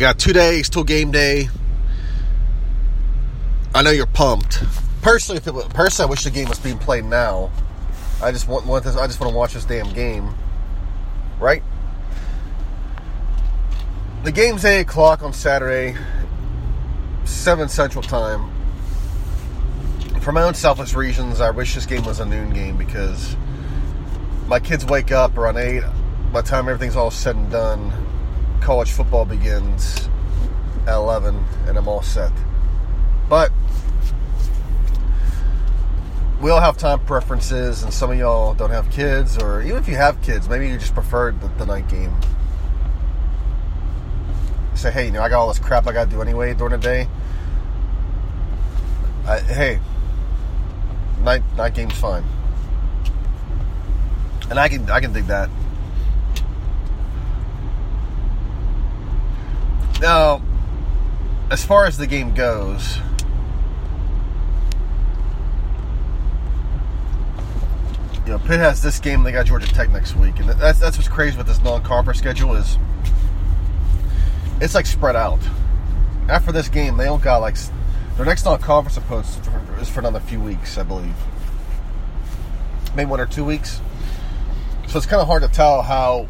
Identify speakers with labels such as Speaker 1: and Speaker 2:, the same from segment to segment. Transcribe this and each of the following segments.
Speaker 1: Got two days till game day. I know you're pumped. Personally, if it personally, I wish the game was being played now. I just want, want this. I just want to watch this damn game, right? The game's eight o'clock on Saturday, seven Central Time. For my own selfish reasons, I wish this game was a noon game because my kids wake up around eight. By the time everything's all said and done, college football begins at eleven, and I'm all set. But we all have time preferences, and some of y'all don't have kids, or even if you have kids, maybe you just prefer the, the night game. Say, hey, you know, I got all this crap I got to do anyway during the day. I, hey, night night game's fine, and I can I can dig that. Now, as far as the game goes. you know, Pitt has this game. They got Georgia Tech next week, and that's that's what's crazy with this non-conference schedule is it's like spread out. After this game, they don't got like their next non-conference opponent is for another few weeks, I believe, maybe one or two weeks. So it's kind of hard to tell how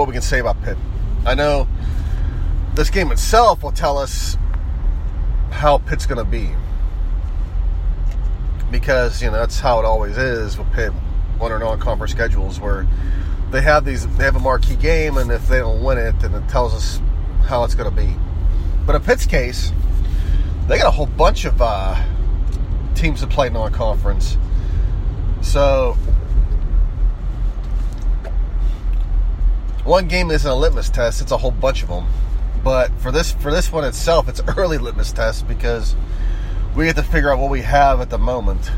Speaker 1: what we can say about Pitt. I know this game itself will tell us how Pitt's going to be because you know that's how it always is with Pitt on our non-conference schedules, where they have these they have a marquee game, and if they don't win it, then it tells us how it's going to be. But in Pitt's case, they got a whole bunch of uh, teams that play non-conference, so one game isn't a litmus test; it's a whole bunch of them. But for this for this one itself, it's early litmus test because we have to figure out what we have at the moment.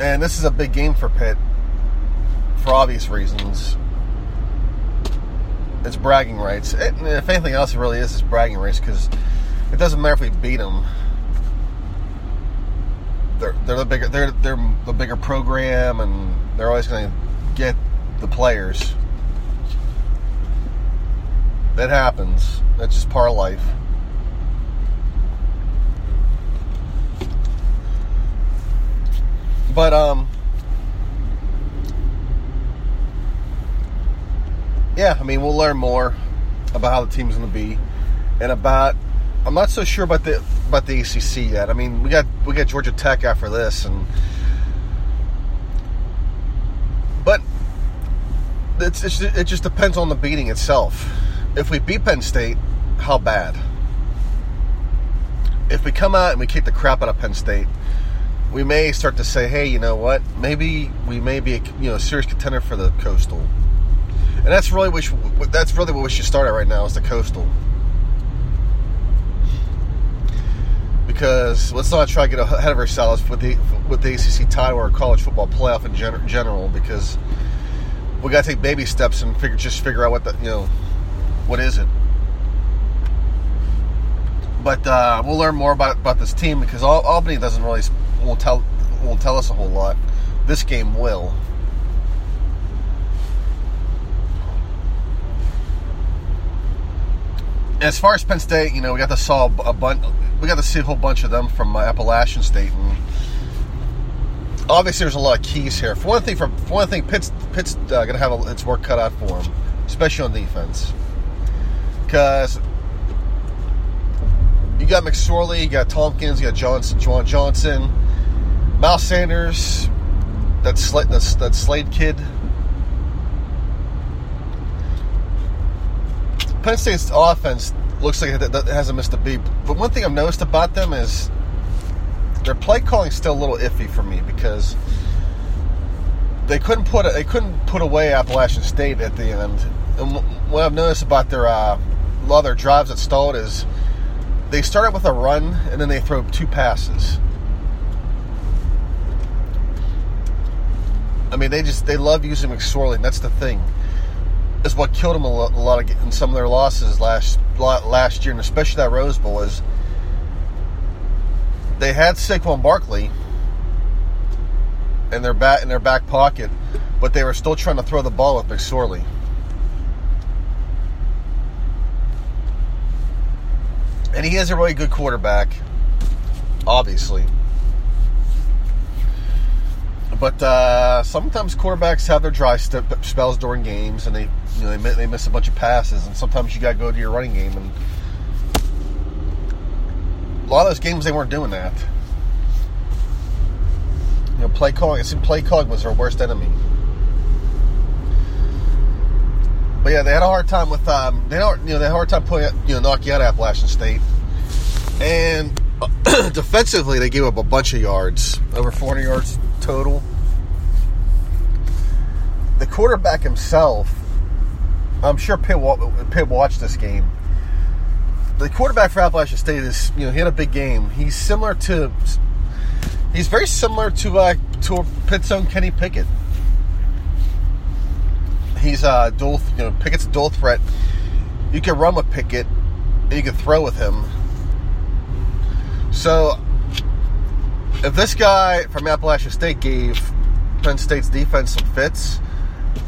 Speaker 1: And this is a big game for Pitt for obvious reasons. It's bragging rights. It, if anything else, it really is, it's bragging rights because it doesn't matter if we beat them. They're, they're the bigger they're they're the bigger program and they're always going to get the players. That happens. That's just part of life. But um Yeah, I mean we'll learn more about how the team's gonna be and about I'm not so sure about the about the ACC yet. I mean, we got we got Georgia Tech after this, and but it's, it's it just depends on the beating itself if we beat Penn State, how bad? If we come out and we kick the crap out of Penn State, we may start to say, hey, you know what? Maybe we may be a you know a serious contender for the coastal, and that's really what that's really what we should start at right now is the coastal. Because let's not try to get ahead of ourselves with the with the ACC title or college football playoff in general, because we got to take baby steps and figure just figure out what the you know what is it? But uh, we'll learn more about, about this team because Albany doesn't really won't tell won't tell us a whole lot. This game will. As far as Penn State, you know, we got to saw a bunch. We got to see a whole bunch of them from uh, Appalachian State, and obviously there's a lot of keys here. For one thing, for, for one thing, Pitt's Pitt's uh, gonna have a, its work cut out for him, especially on defense, because you got McSorley, you got Thompkins, you got Johnson, Juwan Johnson, Miles Sanders, that Slade, that, that Slade kid. Penn State's offense looks like it hasn't missed a beat. But one thing I've noticed about them is their play calling still a little iffy for me because they couldn't put they couldn't put away Appalachian State at the end. And what I've noticed about their uh, a lot of their drives that stalled is they start out with a run and then they throw two passes. I mean, they just they love using McSorley. And that's the thing is what killed them a lot of in some of their losses last last year, and especially that Rose Bowl is they had Saquon Barkley in their back in their back pocket, but they were still trying to throw the ball up with McSorley. And he is a really good quarterback, obviously. But uh, sometimes quarterbacks have their dry spells during games, and they you know they, they miss a bunch of passes, and sometimes you got to go to your running game. And a lot of those games they weren't doing that. You know, play calling. It seemed play calling was their worst enemy. But yeah, they had a hard time with um, they don't you know they had a hard time putting you know knocking out Appalachian State, and defensively they gave up a bunch of yards, over 400 yards total. Quarterback himself, I'm sure Pitt, Pitt watched this game. The quarterback for Appalachian State is, you know, he had a big game. He's similar to, he's very similar to uh, to Pitt's own Kenny Pickett. He's a uh, dual, you know, Pickett's a dual threat. You can run with Pickett, and you can throw with him. So if this guy from Appalachian State gave Penn State's defense some fits,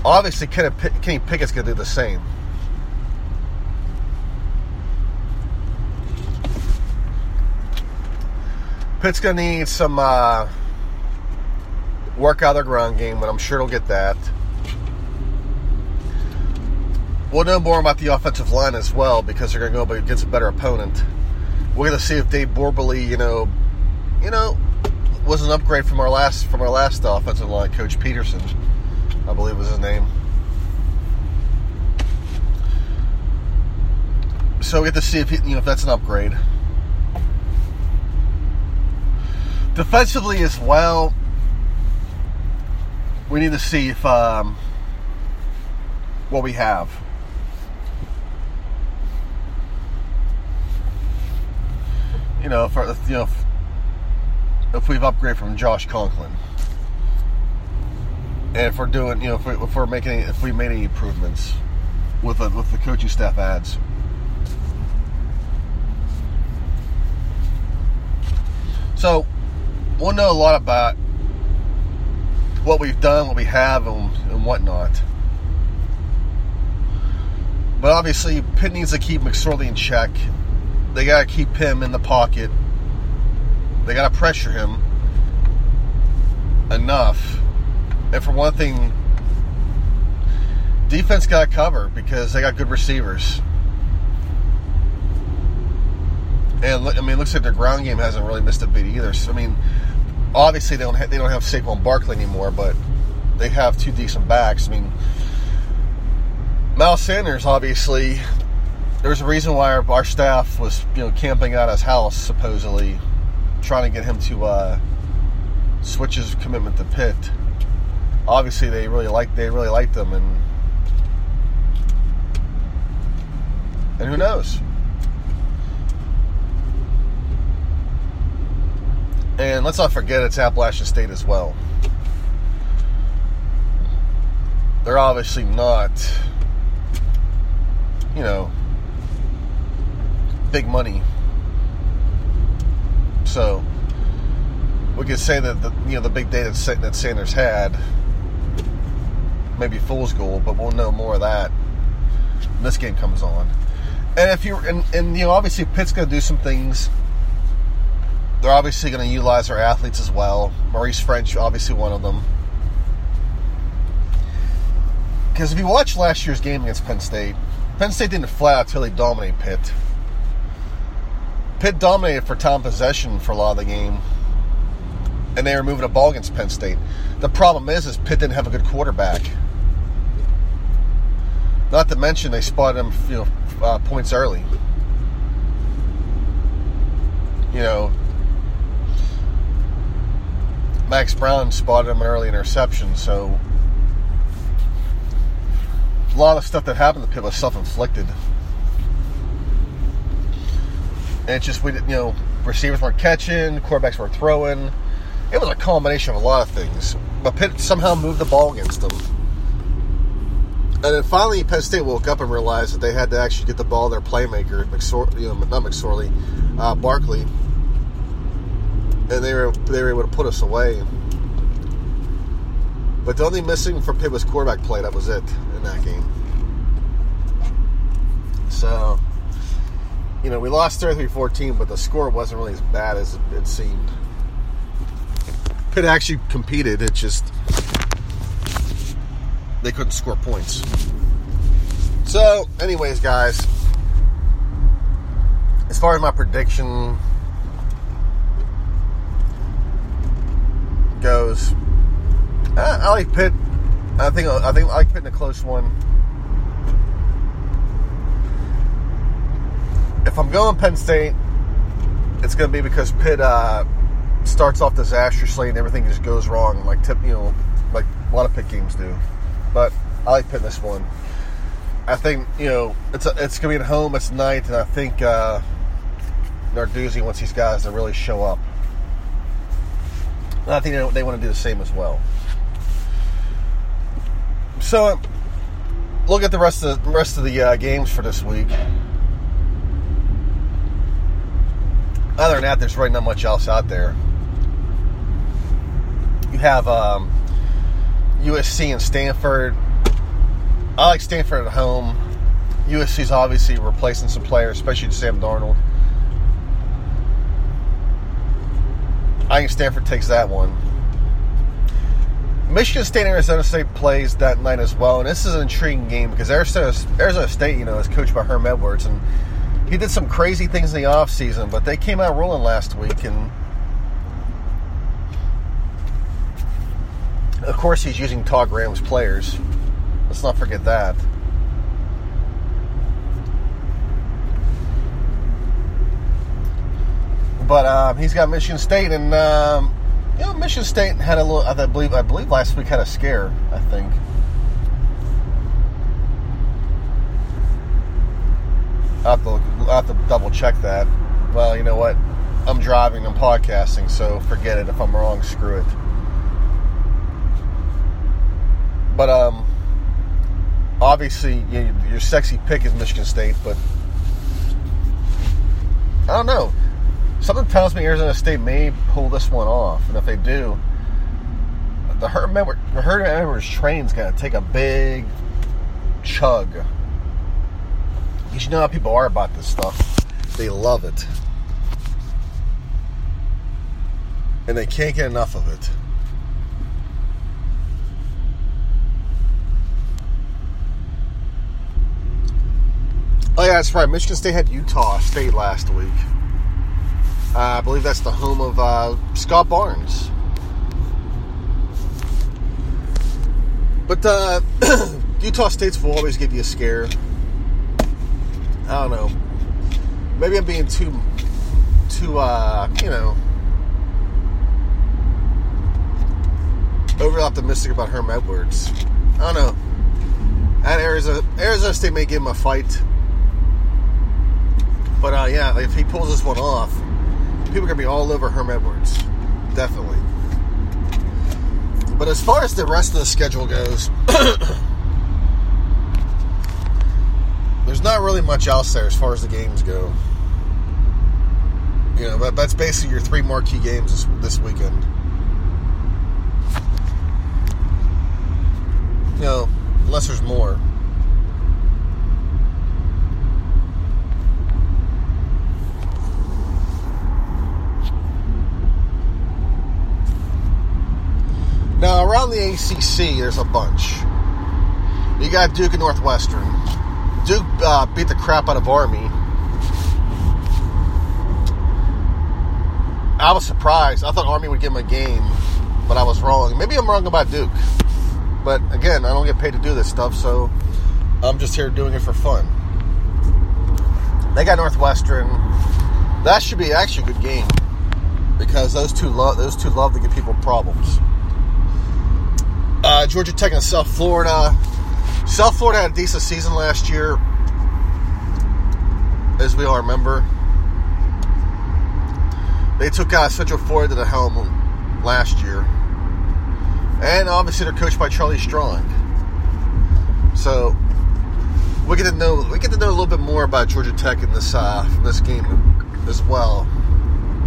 Speaker 1: obviously Kenny Pickett's going to do the same. Pitt's going to need some uh, work out of their ground game, but I'm sure they'll get that. We'll know more about the offensive line as well because they're going to go against a better opponent. We're going to see if Dave Borbely, you know, you know, was an upgrade from our last from our last offensive line coach Peterson, I believe was his name. So we have to see if he, you know if that's an upgrade. Defensively as well, we need to see if um, what we have. You know, for you know if we've upgraded from Josh Conklin. And if we're doing, you know, if we're making, if we made any improvements with the, with the coaching staff ads. So, we'll know a lot about what we've done, what we have, and, and whatnot. But obviously, Pitt needs to keep McSorley in check. They got to keep him in the pocket they got to pressure him enough. And for one thing, defense got to cover because they got good receivers. And I mean, it looks like their ground game hasn't really missed a beat either. So, I mean, obviously they don't have, they don't have Saquon Barkley anymore, but they have two decent backs. I mean, Miles Sanders obviously. There's a reason why our, our staff was you know camping out his house supposedly trying to get him to uh, switch his commitment to Pitt. Obviously, they really like they really liked him, and and who knows? And let's not forget it's Appalachian State as well. They're obviously not, you know, big money so we could say that the you know the big day that Sanders had maybe fool's gold, but we'll know more of that when this game comes on. And if you and, and you know obviously Pitt's going to do some things they're obviously going to utilize their athletes as well. Maurice Ffrench, obviously one of them. Because if you watch last year's game against Penn State, Penn State didn't flat out totally dominate Pitt. Pitt dominated for time possession for a lot of the game, and they were moving a ball against Penn State. The problem is, is Pitt didn't have a good quarterback. Not to mention they spotted him, you know, uh, points early. You know, Max Browne spotted him an early interception, so a lot of stuff that happened to Pitt was self-inflicted. And it's just we, didn't, you know, receivers weren't catching, quarterbacks weren't throwing. It was a combination of a lot of things. But Pitt somehow moved the ball against them. And then finally, Penn State woke up and realized that they had to actually get the ball their playmaker, McSor- you know, not McSorley, uh, Barkley, and they were they were able to put us away. But the only missing from Pitt was quarterback play. That was it in that game. So, you know, we lost 33-14, but the score wasn't really as bad as it seemed. Pitt actually competed. It just they couldn't score points. So, anyways, guys, as far as my prediction goes, I, I like Pitt. I think I think I like Pitt in a close one. If I'm going Penn State, it's going to be because Pitt uh, starts off disastrously and everything just goes wrong, like tip, you know, like a lot of Pitt games do. But I like Pitt in this one. I think you know it's a, it's to be at home. It's night, and I think uh, Narduzzi wants these guys to really show up. And I think they, they want to do the same as well. So, look at the rest of the rest of the uh, games for this week. Other than that, there's really not much else out there. You have um, USC and Stanford. I like Stanford at home. USC's obviously replacing some players, especially Sam Darnold. I think Stanford takes that one. Michigan State and Arizona State plays that night as well, and this is an intriguing game because Arizona, Arizona State, you know, is coached by Herm Edwards, and he did some crazy things in the offseason, but they came out rolling last week, and of course he's using Todd Graham's players. Let's not forget that. But um, he's got Michigan State, and um, you know, Michigan State had a little. I believe. I believe last week had a scare. I think. I have, to, I have to double check that. Well, you know what? I'm driving. I'm podcasting, so forget it. If I'm wrong, screw it. But um, obviously, you, your sexy pick is Michigan State, but I don't know something tells me Arizona State may pull this one off, and if they do, the Herm member, the Herm member's train's to take a big chug. Because you know how people are about this stuff; they love it, and they can't get enough of it. Yeah, that's right. Michigan State had Utah State last week. Uh, I believe that's the home of uh, Scott Barnes. But uh, Utah State's will always give you a scare. I don't know. Maybe I'm being too, too, uh, you know, over optimistic about Herm Edwards. I don't know. At Arizona, Arizona State may give him a fight, but uh, yeah, if he pulls this one off, people are to be all over Herm Edwards. Definitely. But as far as the rest of the schedule goes, there's not really much else there as far as the games go. You know, but that's basically your three marquee games this, this weekend. You know, unless there's more. Around the ACC, there's a bunch. You got Duke and Northwestern. Duke uh, beat the crap out of Army. I was surprised. I thought Army would give them a game, but I was wrong. Maybe I'm wrong about Duke. But again, I don't get paid to do this stuff, so I'm just here doing it for fun. They got Northwestern. That should be actually a good game because those two love those two love to give people problems. Uh, Georgia Tech and South Florida. South Florida had a decent season last year, as we all remember. They took out Central Florida to the helm last year, and obviously they're coached by Charlie Strong. So we get to know we get to know a little bit more about Georgia Tech in this uh, this game as well.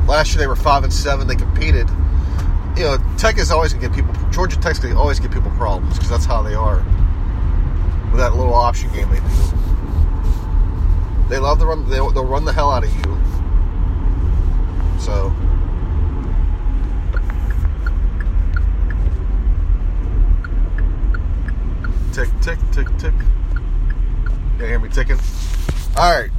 Speaker 1: Last year they were five and seven. They competed. You know, Tech is always gonna get people. Georgia Tech's gonna always give people problems because that's how they are. With that little option game they do, they love to run. They'll, they'll run the hell out of you. So. Tick, tick, tick, tick. You hear me ticking? All right.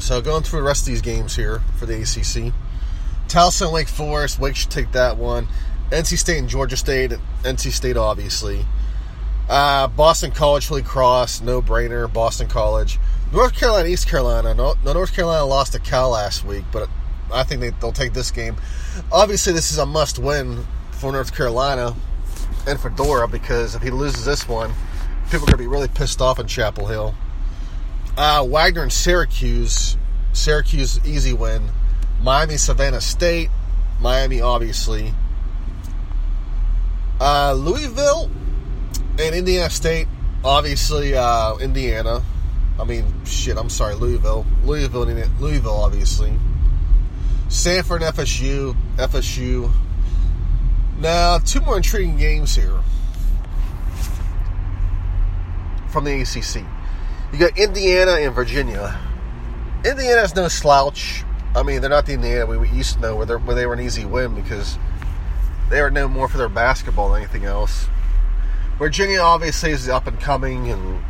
Speaker 1: So going through the rest of these games here for the ACC. Towson, Wake Forest. Wake should take that one. NC State and Georgia State. NC State, obviously. Uh, Boston College, Holy Cross, no brainer. Boston College. North Carolina, East Carolina. No, no, North Carolina lost to Cal last week, but I think they, they'll take this game. Obviously, this is a must win for North Carolina and Fedora because if he loses this one, people are going to be really pissed off in Chapel Hill. Uh, Wagner and Syracuse. Syracuse, easy win. Miami, Savannah State. Miami, obviously. Uh, Louisville and Indiana State. Obviously, uh, Indiana. I mean, shit, I'm sorry, Louisville. Louisville, Louisville, obviously. Samford, FSU. FSU. Now, two more intriguing games here from the ACC. You got Indiana and Virginia. Indiana's no slouch. I mean, they're not the Indiana we used to know where, where they were an easy win because they were known more for their basketball than anything else. Virginia obviously is up and coming, and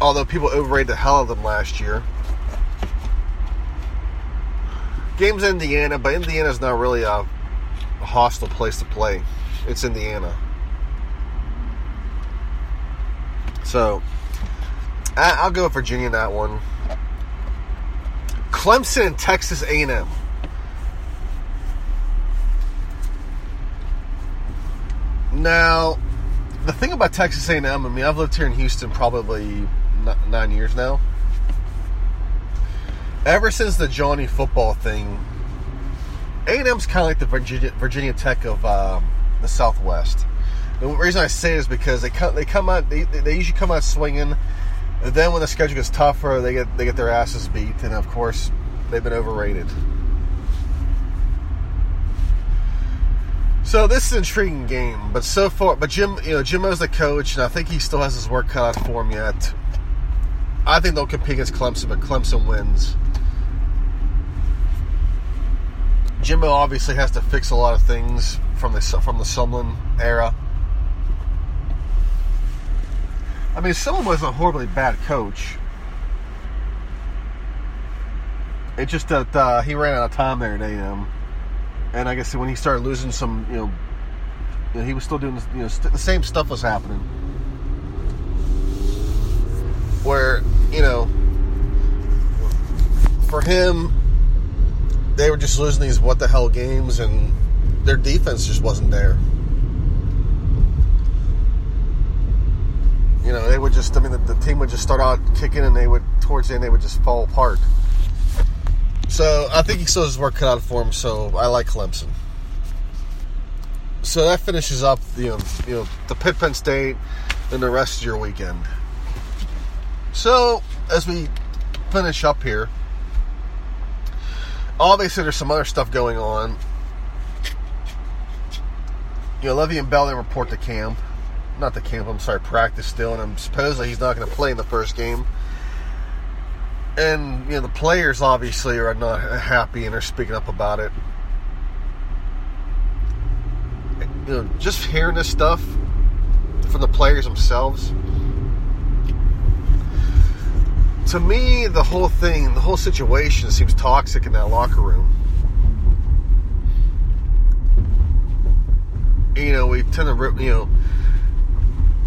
Speaker 1: although people overrated the hell of them last year, game's in Indiana, but Indiana's not really a, a hostile place to play. It's Indiana. So I'll go with Virginia in that one. Clemson and Texas A&M. Now, the thing about Texas A&M, I mean, I've lived here in Houston probably nine years now. Ever since the Johnny football thing, A&M's kind of like the Virginia, Virginia Tech of um, the Southwest. The reason I say is because they come they come out they, they usually come out swinging. Then when the schedule gets tougher, they get they get their asses beat, and of course, they've been overrated. So this is an intriguing game, but so far, but Jim, you know, Jimbo's the coach, and I think he still has his work cut out for him yet. I think they'll compete against Clemson, but Clemson wins. Jimbo obviously has to fix a lot of things from the from the Sumlin era. I mean, Sumlin wasn't a horribly bad coach. It's just that uh, he ran out of time there at AM, and I guess when he started losing some, you know, you know he was still doing you know st- the same stuff was happening. Where you know, for him, they were just losing these what the hell games, and their defense just wasn't there. You know, they would just, I mean, the, the, team would just start out kicking and they would, towards the end, they would just fall apart. So I think he still has his work cut out for him, so I like Clemson. So that finishes up, you know, you know, the Pitt Penn State and the rest of your weekend. So as we finish up here, obviously there's some other stuff going on. You know, Le'Veon Bell didn't report to camp not the camp, I'm sorry, practice still, and I'm supposedly he's not going to play in the first game. And, you know, the players obviously are not happy and are speaking up about it. you know, just hearing this stuff from the players themselves. To me, the whole thing, the whole situation seems toxic in that locker room. You know, we tend to, rip you know,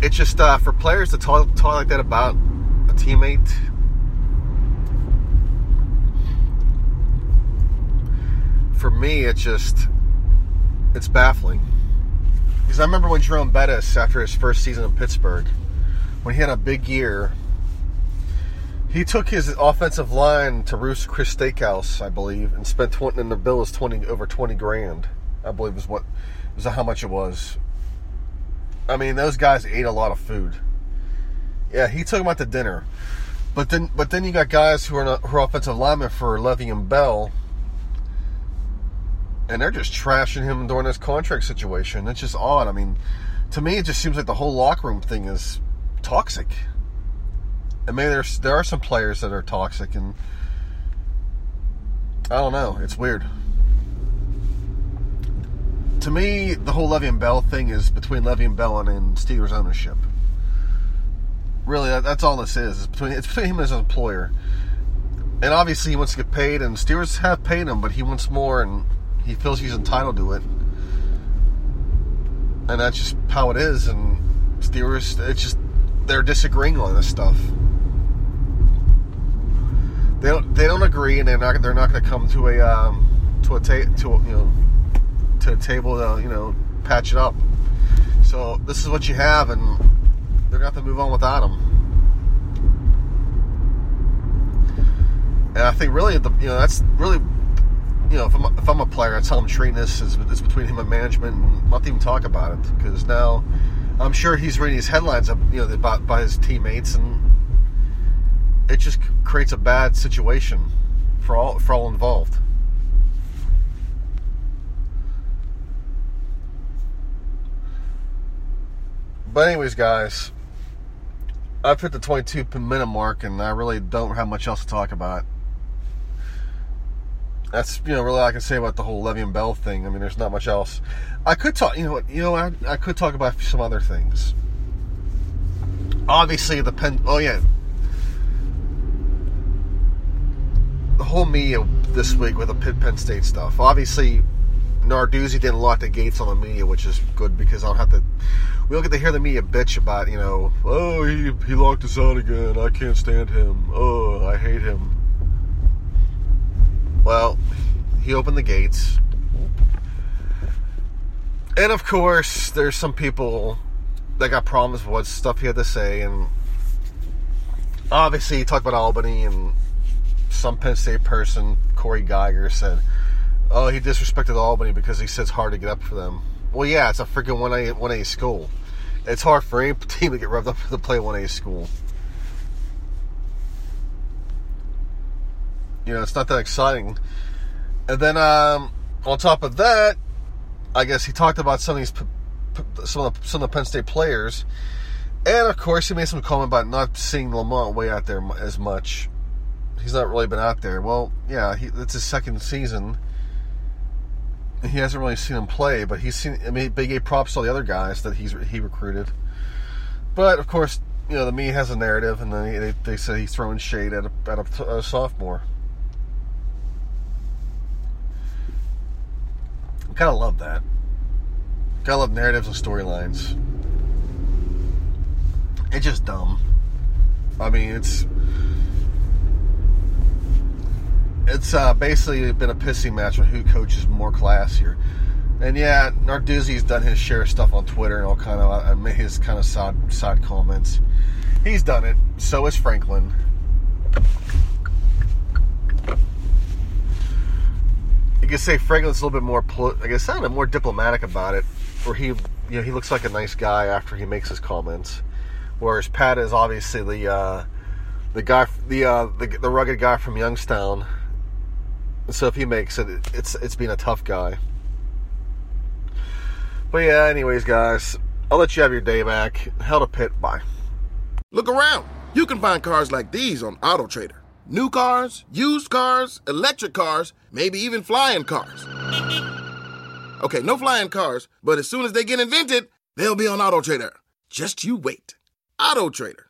Speaker 1: it's just uh, for players to talk, talk like that about a teammate. For me, it's just it's baffling. Because I remember when Jerome Bettis, after his first season in Pittsburgh, when he had a big year, he took his offensive line to Ruth's Chris Steakhouse, I believe, and spent 20, and the bill was 20 over 20 grand. I believe was what was how much it was. I mean, those guys ate a lot of food. Yeah, he took them out to dinner. But then, but then you got guys who are, who are offensive linemen for Le'Veon Bell, and they're just trashing him during this contract situation. It's just odd. I mean, to me, it just seems like the whole locker room thing is toxic. And maybe there's there are some players that are toxic, and I don't know. It's weird to me, the whole Le'Veon Bell thing is between Le'Veon Bell and Steelers ownership. Really, that, that's all this is. It's between it's between him as an employer. And obviously, he wants to get paid, and Steelers have paid him, but he wants more, and he feels he's entitled to it. And that's just how it is. And Steelers, it's just they're disagreeing on this stuff. They don't they don't agree, and they're not they're not going to come to a um, to a ta- to a, you know to the table to you know patch it up. So this is what you have, and they're to have to move on without him. And I think really, the, you know, that's really, you know, if I'm, if I'm a player, treating this is it's between him and management, and not to even talk about it because now I'm sure he's reading his headlines, up, you know, about by his teammates, and it just creates a bad situation for all for all involved. But anyways, guys, I've hit the 22 minute mark, and I really don't have much else to talk about. That's you know really all I can say about the whole Le'Veon Bell thing. I mean, there's not much else. I could talk. You know? You know I, I could talk about some other things. Obviously, the pen. Oh yeah, the whole media this week with the Pitt Penn State stuff. Obviously, Narduzzi didn't lock the gates on the media, which is good because I don't have to we don't get to hear the media bitch about, you know, oh, he, he locked us out again. I can't stand him. Oh, I hate him. Well, he opened the gates. And of course, there's some people that got problems with what stuff he had to say. And obviously, he talked about Albany, and some Penn State person, Cory Giger, said, oh, he disrespected Albany because he said it's hard to get up for them. Well, yeah, it's a freaking 1A, 1A school. It's hard for any team to get revved up to play 1A school. You know, it's not that exciting. And then um, on top of that, I guess he talked about some of these some of the, some of the Penn State players, and of course he made some comment about not seeing Lamont Wade out there as much. He's not really been out there. Well, yeah, he, it's his second season he hasn't really seen him play, but he's seen. I mean, they gave props to all the other guys that he's he recruited. But of course, you know, the me has a narrative, and then they, they say he's throwing shade at a, at a, a sophomore. I kind of love that. Of love narratives and storylines. It's just dumb. I mean, it's it's uh, basically been a pissing match on who coaches more classier. And yeah, Narduzzi's done his share of stuff on Twitter and all kind of uh, made his kind of side side comments. He's done it. So is Franklin. You could say Franklin's a little bit more, I guess, sounded more diplomatic about it, where he, you know, he looks like a nice guy after he makes his comments, whereas Pat is obviously the uh, the guy, the, uh, the the rugged guy from Youngstown so if he makes it, it's it's been a tough guy. But yeah, anyways, guys, I'll let you have your day back. Hell to Pitt. Bye.
Speaker 2: Look around. You can find cars like these on AutoTrader. New cars, used cars, electric cars, maybe even flying cars. Okay, no flying cars, but as soon as they get invented, they'll be on Auto Trader. Just you wait. Auto Trader.